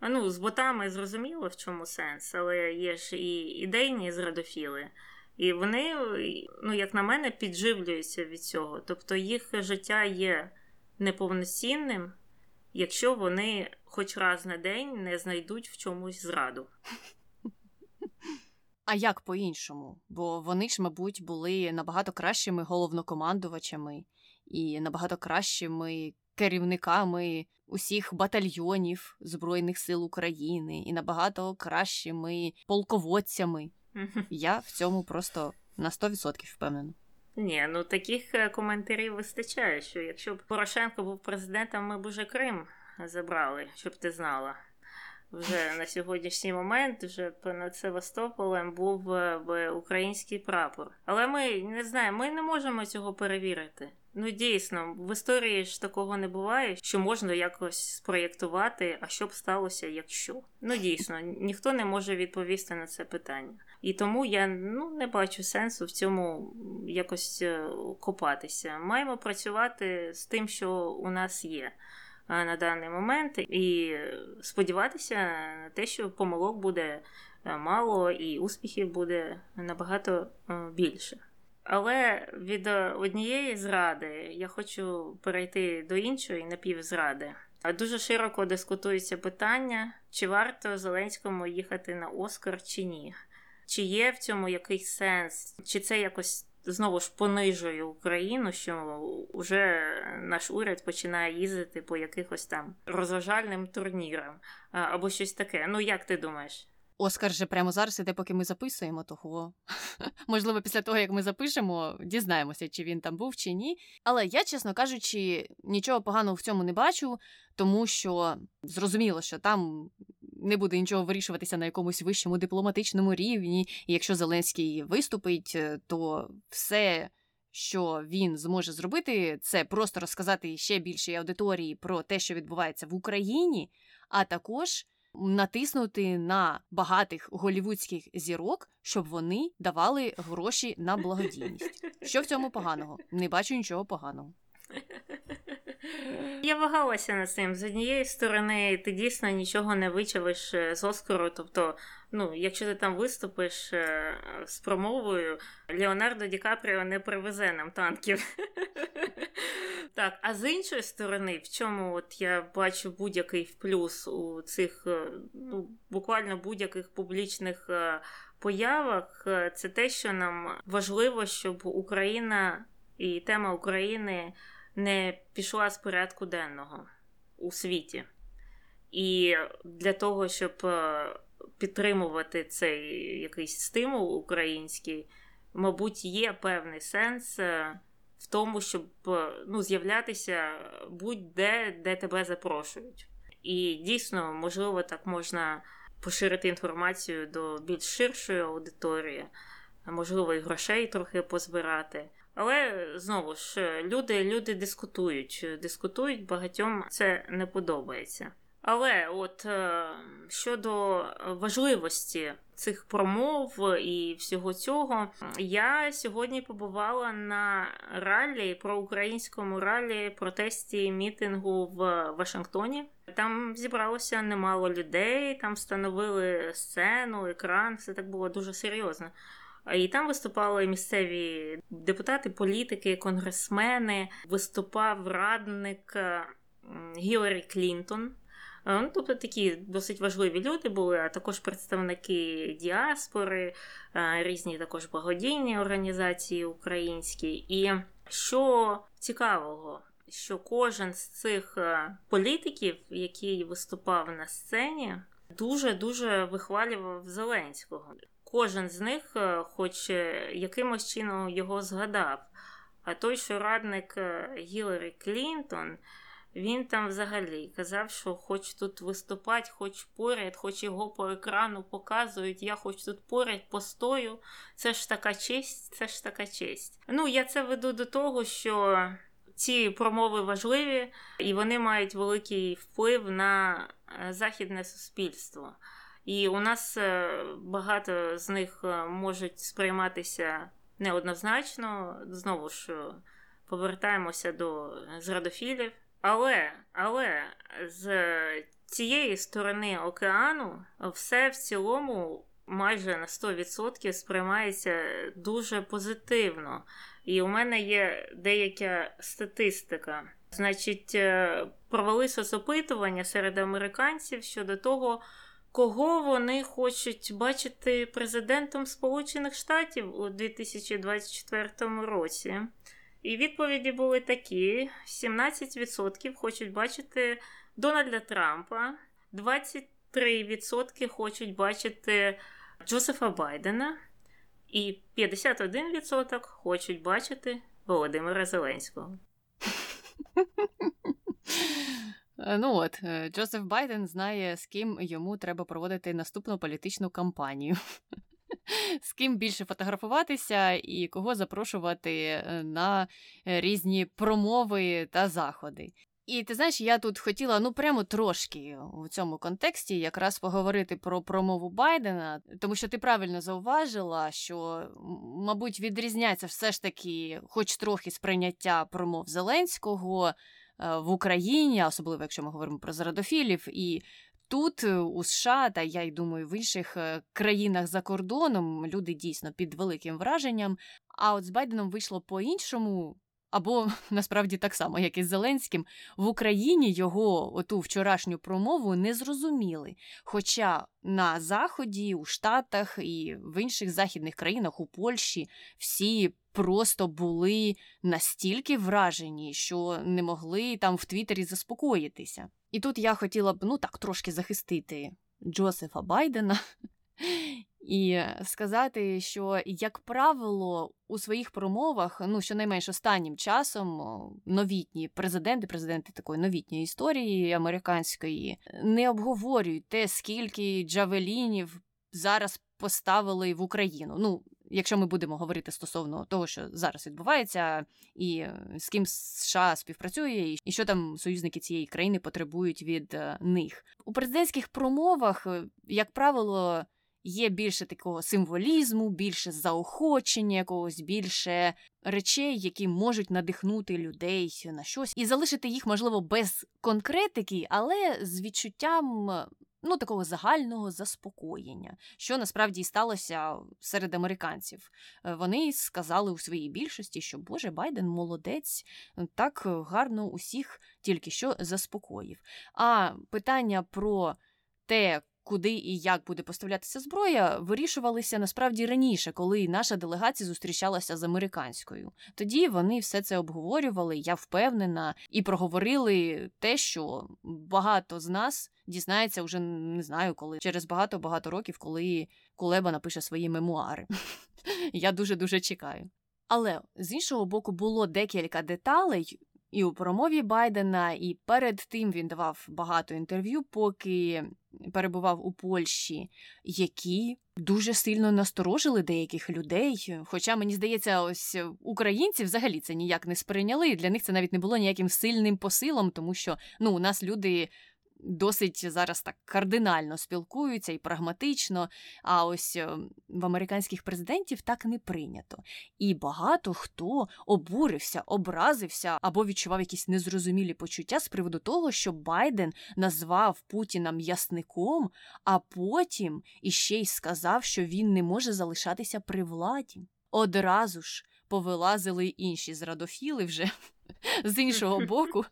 Ну, з ботами зрозуміло, в чому сенс, але є ж і ідейні зрадофіли. І вони, ну, як на мене, підживлюються від цього. Тобто їх життя є неповноцінним, якщо вони хоч раз на день не знайдуть в чомусь зраду. А як по-іншому? Бо вони ж, мабуть, були набагато кращими головнокомандувачами і набагато кращими керівниками усіх батальйонів Збройних сил України і набагато кращими полководцями. Я в цьому просто на 100% впевнена. Ні, ну таких е, коментарів вистачає, що якщо б Порошенко був президентом, ми б уже Крим забрали, щоб ти знала. Вже на сьогоднішній момент вже понад Севастополем був е, б український прапор. Але ми не знаємо, ми не можемо цього перевірити. Ну дійсно, в історії ж такого не буває, що можна якось спроєктувати, а що б сталося, якщо. Ну дійсно, ніхто не може відповісти на це питання. І тому я ну не бачу сенсу в цьому якось е, копатися. Маємо працювати з тим, що у нас є на даний момент, і сподіватися на те, що помилок буде е, мало, і успіхів буде набагато е, більше. Але від однієї зради я хочу перейти до іншої напівзради. Дуже широко дискутується питання, чи варто Зеленському їхати на Оскар чи ні. Чи є в цьому якийсь сенс, чи це якось знову ж понижує Україну, що вже наш уряд починає їздити по якихось там розважальним турнірам або щось таке. Ну як ти думаєш? Оскар же прямо зараз іде, поки ми записуємо того. Можливо, після того, як ми запишемо, дізнаємося, чи він там був, чи ні. Але я, чесно кажучи, нічого поганого в цьому не бачу, тому що зрозуміло, що там не буде нічого вирішуватися на якомусь вищому дипломатичному рівні. І якщо Зеленський виступить, е, то все. Що він зможе зробити, це просто розказати ще більшій аудиторії про те, що відбувається в Україні, а також натиснути на багатих голівудських зірок, щоб вони давали гроші на благодійність. Що в цьому поганого? Не бачу нічого поганого. Я вагалася над цим. З однієї сторони, ти дійсно нічого не вичавиш е, з Оскару. Тобто, ну, якщо ти там виступиш е, з промовою, Леонардо Ді Капріо не привезе нам танків. Так, а з іншої сторони, в чому от я бачу будь-який плюс у цих е, ну, буквально будь-яких публічних появах, це те, що нам важливо, щоб Україна і тема України не пішла з порядку денного у світі. І для того, щоб е, підтримувати цей якийсь стимул український, мабуть, є певний сенс е, в тому, щоб е, ну, з'являтися будь-де, де тебе запрошують. І дійсно, можливо, так можна поширити інформацію до більш ширшої аудиторії, можливо, і грошей трохи позбирати. Але знову ж люди люди дискутують, дискутують, багатьом це не подобається. Але от е, щодо важливості цих промов і всього цього, я сьогодні побувала на ралі про українському ралі протесті мітингу в Вашингтоні. Там зібралося немало людей, там встановили сцену, екран, все так було дуже серйозно. І там виступали місцеві депутати, політики, конгресмени. Виступав радник е, Гіларі Клінтон. Е, ну, Тобто такі досить важливі люди були, а також представники діаспори, е, різні також благодійні організації українські. І що цікавого, що кожен з цих політиків, який виступав на сцені, дуже дуже вихвалював Зеленського кожен з них, е, хоч е, якимось чином його згадав. А той, що радник е, Гіларі Клінтон, він там взагалі казав, що хоч тут виступати, хоч поряд, хоч його по екрану показують, я хоч тут поряд постою. Це ж така честь, це ж така честь. Ну, я це веду до того, що ці промови важливі і вони мають великий вплив на західне суспільство. І у нас е, багато з них е, можуть сприйматися неоднозначно. Знову ж е, повертаємося до зрадофілів. Але, але з цієї сторони океану все в цілому майже на 100% сприймається дуже позитивно. І у мене є деяка статистика. Значить, провели соцопитування серед американців щодо того кого вони хочуть бачити президентом Сполучених Штатів у 2024 році. І відповіді були такі: 17% хочуть бачити Дональда Трампа, 23% хочуть бачити Джозефа Байдена, і 51% хочуть бачити Володимира Зеленського. Е, ну от, е, Джозеф Байден знає, з ким йому треба проводити наступну політичну кампанію. З ким більше фотографуватися і кого запрошувати е, на різні промови та заходи. І ти знаєш, я тут хотіла ну прямо трошки у цьому контексті якраз поговорити про промову Байдена, тому що ти правильно зауважила, що, мабуть, відрізняється все ж таки, хоч трохи сприйняття промов Зеленського в Україні, особливо якщо ми говоримо про зрадофілів, і тут е, у США, та я й думаю, в інших е, країнах за кордоном люди дійсно під великим враженням. А от з Байденом вийшло по-іншому. Або насправді так само, як і з Зеленським, в Україні його оту вчорашню промову не зрозуміли. Хоча на Заході, у Штатах і в інших західних країнах, у Польщі, всі просто були настільки вражені, що не могли там в Твіттері заспокоїтися. І тут я хотіла б ну так трошки захистити Джозефа Байдена. І сказати, що, як правило, у своїх промовах, ну щонайменш останнім часом, новітні президенти, президенти такої новітньої історії американської, не обговорюють те, скільки джавелінів зараз поставили в Україну. Ну, якщо ми будемо говорити стосовно того, що зараз відбувається, і з ким США співпрацює, і що там союзники цієї країни потребують від е, них у президентських промовах, е, як правило є більше такого символізму, більше заохочення, якогось більше речей, які можуть надихнути людей на щось, і залишити їх, можливо, без конкретики, але з відчуттям. Ну, такого загального заспокоєння, що насправді і сталося серед американців. Е, вони сказали у своїй більшості, що Боже Байден молодець, так гарно усіх тільки що заспокоїв. А питання про те, куди і як буде поставлятися зброя, вирішувалися насправді раніше, коли наша делегація зустрічалася з американською. Тоді вони все це обговорювали, я впевнена, і проговорили те, що багато з нас дізнається вже не знаю коли, через багато-багато років, коли Кулеба напише свої мемуари. Я дуже дуже чекаю. Але з іншого боку було декілька деталей, і у промові Байдена, і перед тим він давав багато інтерв'ю, поки перебував у Польщі, які дуже сильно насторожили деяких людей. Хоча мені здається, ось українці взагалі це ніяк не сприйняли. Для них це навіть не було ніяким сильним посилом, тому що ну у нас люди досить зараз так кардинально спілкуються і прагматично. А ось е, в американських президентів так не прийнято. І багато хто обурився, образився або відчував якісь незрозумілі почуття з приводу того, що Байден назвав Путіна м'ясником, а потім іще й сказав, що він не може залишатися при владі. Одразу ж повилазили інші зрадофіли вже з іншого боку,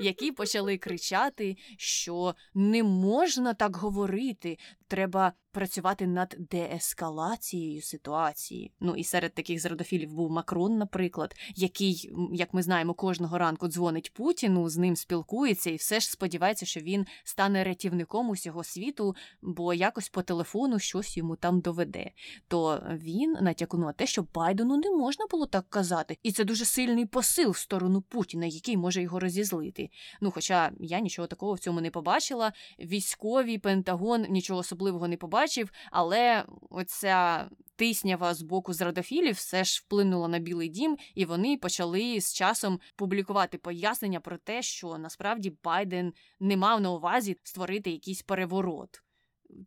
які почали кричати, що не можна так говорити, треба працювати над деескалацією ситуації. Ну і серед таких зрадофілів був Макрон, наприклад, який, як ми знаємо, кожного ранку дзвонить Путіну, з ним спілкується і все ж сподівається, що він стане рятівником усього світу, бо якось по телефону щось йому там доведе. То він натякнув на те, що Байдену не можна було так казати, і це дуже сильний посил в сторону Путіна, який може його розізлити. Ну, хоча я нічого такого в цьому не побачила. Військові Пентагон нічого особливого не побачив але оця тиснява з боку зрадофілів все ж вплинула на Білий Дім, і вони почали з часом публікувати пояснення про те, що насправді Байден не мав на увазі створити якийсь переворот.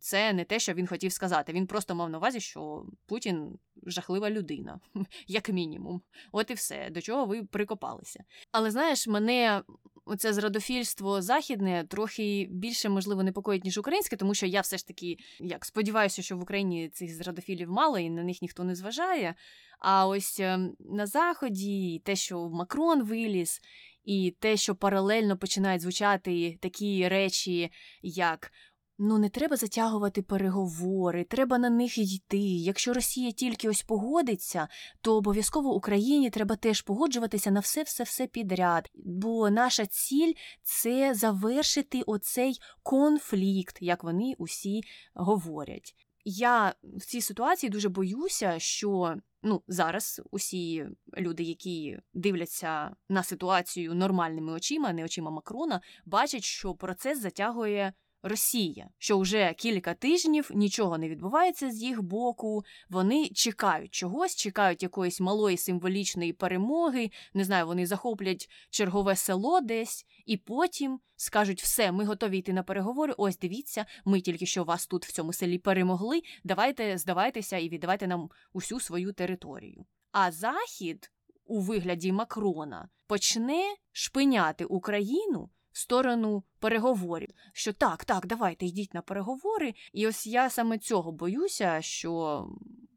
Це не те, що він хотів сказати. Він просто мав на увазі, що Путін жахлива людина, як мінімум. От і все, до чого ви прикопалися. Але знаєш, мене оце зрадофільство західне трохи більше, можливо, непокоїть, ніж українське, тому що я все ж таки як сподіваюся, що в Україні цих зрадофілів мало і на них ніхто не зважає. А ось ем, на Заході те, що Макрон виліз, і те, що паралельно починають звучати такі речі, як Ну, не треба затягувати переговори, треба на них йти. Якщо Росія тільки ось погодиться, то обов'язково Україні треба теж погоджуватися на все, все, все підряд. Бо наша ціль це завершити оцей конфлікт, як вони усі говорять. Я в цій ситуації дуже боюся, що ну зараз усі люди, які дивляться на ситуацію нормальними очима, не очима Макрона, бачать, що процес затягує. Росія, що вже кілька тижнів нічого не відбувається з їх боку. Вони чекають чогось, чекають якоїсь малої символічної перемоги. Не знаю, вони захоплять чергове село десь, і потім скажуть: все, ми готові йти на переговори. Ось дивіться, ми тільки що вас тут в цьому селі перемогли. Давайте здавайтеся і віддавайте нам усю свою територію. А захід у вигляді Макрона почне шпиняти Україну сторону переговорів. Що так, так, давайте йдіть на переговори. І ось я саме цього боюся, що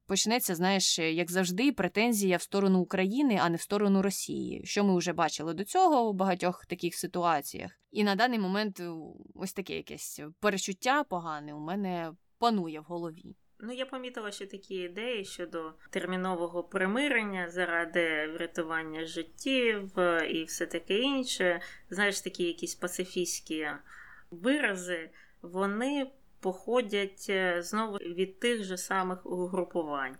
почнеться, знаєш, як завжди, претензія в сторону України, а не в сторону Росії, що ми вже бачили до цього у багатьох таких ситуаціях. І на даний момент ось таке якесь перечуття погане у мене панує в голові. Ну, я помітила, що такі ідеї щодо термінового примирення заради врятування життів е, і все таке інше. Знаєш, такі якісь пацифістські вирази, вони походять е, знову від тих же самих угрупувань: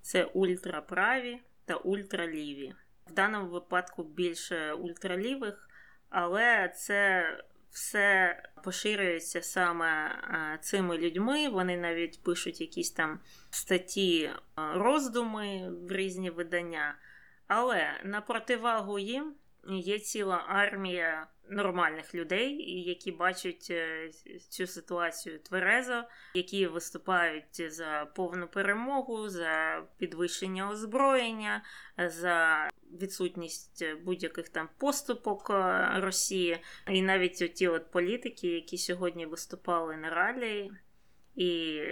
це ультраправі та ультраліві. В даному випадку більше ультралівих, але це все поширюється саме цими людьми. Вони навіть пишуть якісь там статті, роздуми в різні видання. Але на противагу їм є ціла армія нормальних людей, які бачать е, цю ситуацію тверезо, які виступають за повну перемогу, за підвищення озброєння, за відсутність будь-яких там поступок е, Росії, і навіть ті от політики, які сьогодні виступали на ралі. І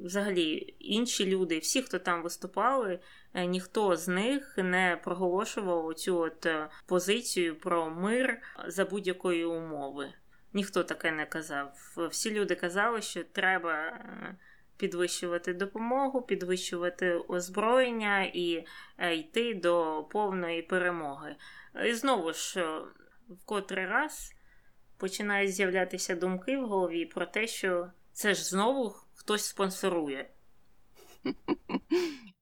взагалі інші люди, всі, хто там виступали, е, ніхто з них не проголошував цю от е, позицію про мир за будь-якої умови. Ніхто таке не казав. Всі люди казали, що треба е, підвищувати допомогу, підвищувати озброєння і йти до повної перемоги. І знову ж, в котрий раз починають з'являтися думки в голові про те, що це ж знову хтось спонсорує.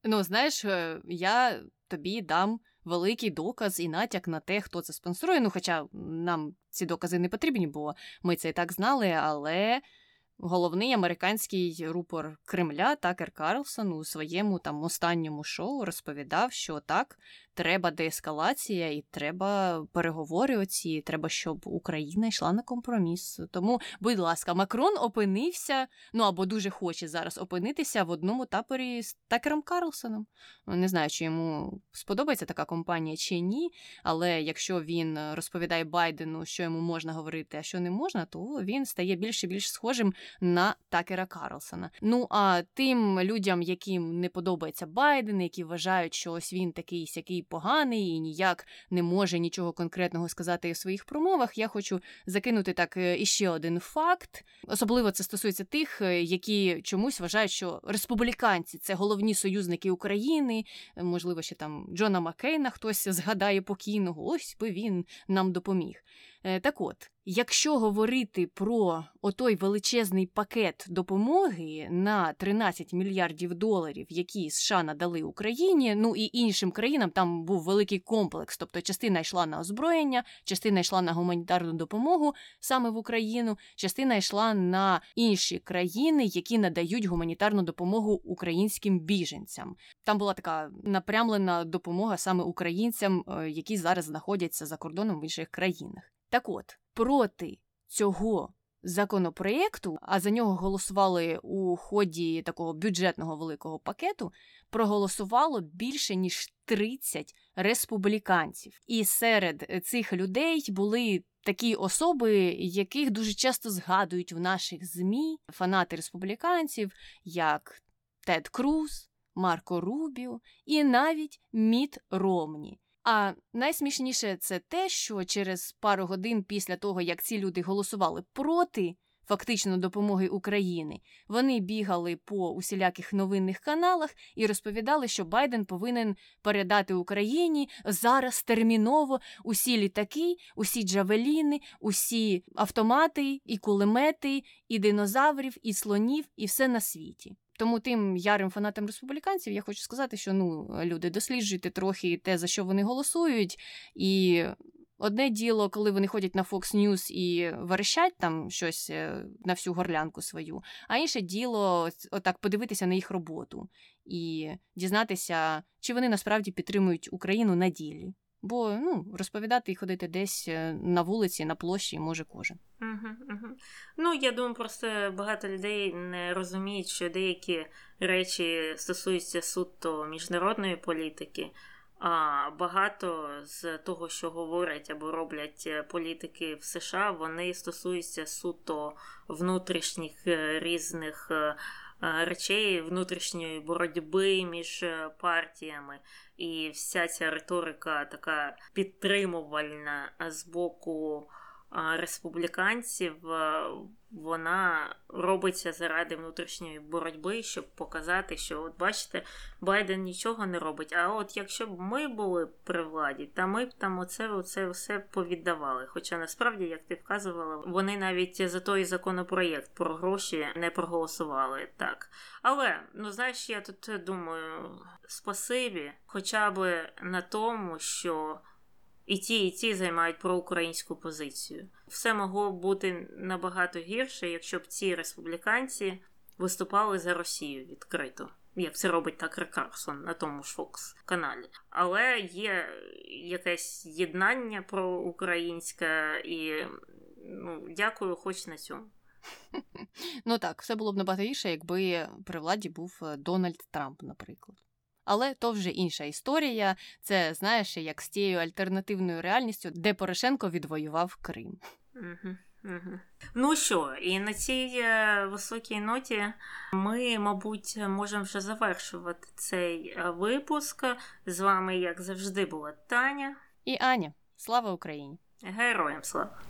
Ну, знаєш, е, я тобі дам великий доказ і натяк на те, хто це спонсорує. Ну, хоча нам ці докази не потрібні, бо ми це і так знали, але Головний американський рупор Кремля Такер Карлсон у своєму там останньому шоу розповідав, що так, треба деескалація і треба переговори. Оці, треба, щоб Україна йшла на компроміс. Тому, будь ласка, Макрон опинився, ну або дуже хоче зараз опинитися в одному тапорі з Такером Карлсоном. Не знаю, чи йому сподобається така компанія чи ні. Але якщо він розповідає Байдену, що йому можна говорити, а що не можна, то він стає більш і більш схожим на Такера Карлсона. Ну а тим людям, яким не подобається Байден, які вважають, що ось він такий сякий поганий і ніяк не може нічого конкретного сказати у своїх промовах, я хочу закинути так е, іще один факт. Особливо це стосується тих, е, які чомусь вважають, що республіканці це головні союзники України. Можливо, ще там Джона Маккейна хтось згадає покійного. Ось би він нам допоміг. Е, так от, якщо говорити про отой величезний пакет допомоги на 13 мільярдів доларів, які США надали Україні, ну і іншим країнам, там був великий комплекс, тобто частина йшла на озброєння, частина йшла на гуманітарну допомогу саме в Україну, частина йшла на інші країни, які надають гуманітарну допомогу українським біженцям. Там була така напрямлена допомога саме українцям, е, які зараз знаходяться за кордоном в інших країнах. Так от, проти цього законопроєкту, а за нього голосували у ході такого бюджетного великого пакету, проголосувало більше ніж 30 республіканців. І серед цих людей були такі особи, яких дуже часто згадують в наших ЗМІ фанати республіканців, як Тед Круз, Марко Рубіо і навіть Міт Ромні. А найсмішніше це те, що через пару годин після того, як ці люди голосували проти фактично допомоги України, вони бігали по усіляких новинних каналах і розповідали, що Байден повинен передати Україні зараз терміново усі літаки, усі джавеліни, усі автомати, і кулемети, і динозаврів, і слонів, і все на світі. Тому тим ярим фанатам республіканців я хочу сказати, що ну люди досліджуйте трохи те, за що вони голосують, і одне діло, коли вони ходять на Fox News і верещать там щось е, на всю горлянку свою, а інше діло отак подивитися на їх роботу і дізнатися, чи вони насправді підтримують Україну на ділі. Бо ну, розповідати і ходити десь е, на вулиці, на площі може кожен. Угу, угу. Ну, я думаю, просто багато людей не розуміють, що деякі речі стосуються суто міжнародної політики, а багато з того, що говорять або роблять е, політики в США, вони стосуються суто внутрішніх е, різних. Речей внутрішньої боротьби між партіями, і вся ця риторика така підтримувальна з боку республіканців, вона робиться заради внутрішньої боротьби, щоб показати, що, от бачите, Байден нічого не робить. А от якщо б ми були при владі, та ми б там оце, оце все повіддавали. Хоча насправді, як ти вказувала, вони навіть за той законопроєкт про гроші не проголосували так. Але ну знаєш, я тут думаю, спасибі, хоча б на тому, що. І ті, і ті займають проукраїнську позицію. Все могло б бути набагато гірше, якщо б ці республіканці виступали за Росію відкрито, як це робить Такер Карсон на тому ж Фокс каналі. Але є якесь єднання проукраїнське і ну, дякую, хоч на цьому. Ну так, все було б набагато гірше, якби при владі був е, Дональд Трамп, наприклад. Але то вже інша історія. Це знаєш, як з тією альтернативною реальністю, де Порошенко відвоював Крим. Угу. Угу. Ну що, і на цій е, високій ноті ми, мабуть, можемо вже завершувати цей е, випуск. З вами, як завжди, була Таня і Аня. Слава Україні! Героям слава!